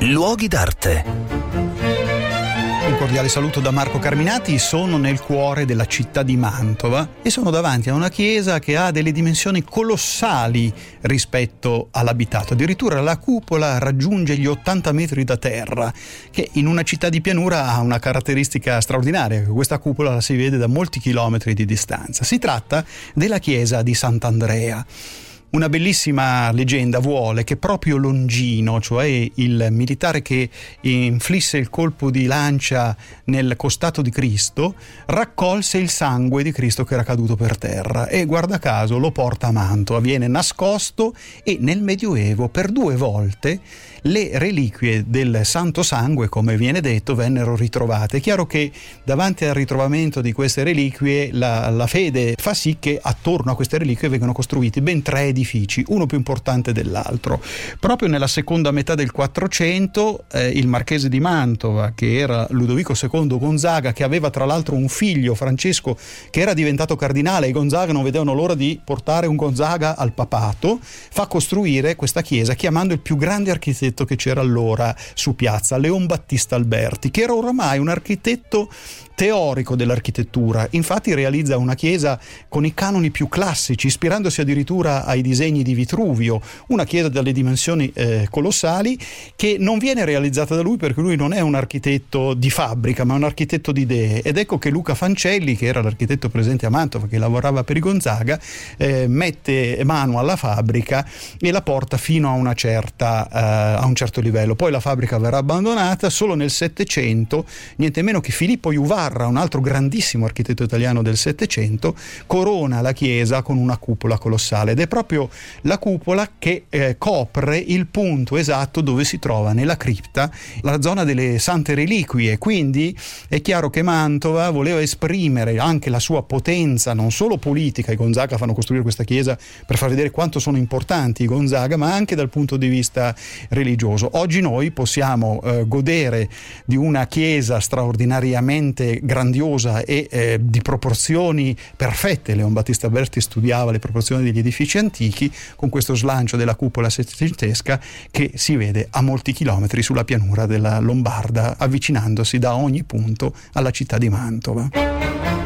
Luoghi d'arte. Un cordiale saluto da Marco Carminati, sono nel cuore della città di Mantova e sono davanti a una chiesa che ha delle dimensioni colossali rispetto all'abitato, addirittura la cupola raggiunge gli 80 metri da terra, che in una città di pianura ha una caratteristica straordinaria, questa cupola la si vede da molti chilometri di distanza. Si tratta della chiesa di Sant'Andrea. Una bellissima leggenda vuole che proprio Longino, cioè il militare che inflisse il colpo di lancia nel costato di Cristo, raccolse il sangue di Cristo che era caduto per terra e guarda caso lo porta a Mantova, viene nascosto e nel Medioevo per due volte le reliquie del Santo Sangue, come viene detto, vennero ritrovate. È chiaro che davanti al ritrovamento di queste reliquie la, la fede fa sì che attorno a queste reliquie vengano costruiti ben tre edifici, uno più importante dell'altro. Proprio nella seconda metà del 400 eh, il marchese di Mantova, che era Ludovico II Gonzaga, che aveva tra l'altro un figlio, Francesco, che era diventato cardinale e Gonzaga non vedevano l'ora di portare un Gonzaga al papato, fa costruire questa chiesa chiamando il più grande architetto che c'era allora su piazza, Leon Battista Alberti, che era oramai un architetto teorico dell'architettura. Infatti realizza una chiesa con i canoni più classici, ispirandosi addirittura ai disegni di Vitruvio, una chiesa dalle dimensioni eh, colossali che non viene realizzata da lui perché lui non è un architetto di fabbrica, ma un architetto di idee. Ed ecco che Luca Fancelli, che era l'architetto presente a Mantova, che lavorava per i Gonzaga, eh, mette mano alla fabbrica e la porta fino a, certa, uh, a un certo livello. Poi la fabbrica verrà abbandonata solo nel Settecento, niente meno che Filippo Juvar Parra, un altro grandissimo architetto italiano del Settecento, corona la chiesa con una cupola colossale ed è proprio la cupola che eh, copre il punto esatto dove si trova nella cripta la zona delle sante reliquie. Quindi è chiaro che Mantova voleva esprimere anche la sua potenza, non solo politica, i Gonzaga fanno costruire questa chiesa per far vedere quanto sono importanti i Gonzaga, ma anche dal punto di vista religioso. Oggi noi possiamo eh, godere di una chiesa straordinariamente grandiosa e eh, di proporzioni perfette. Leon Battista Berti studiava le proporzioni degli edifici antichi con questo slancio della cupola settecentesca che si vede a molti chilometri sulla pianura della Lombarda, avvicinandosi da ogni punto alla città di Mantova.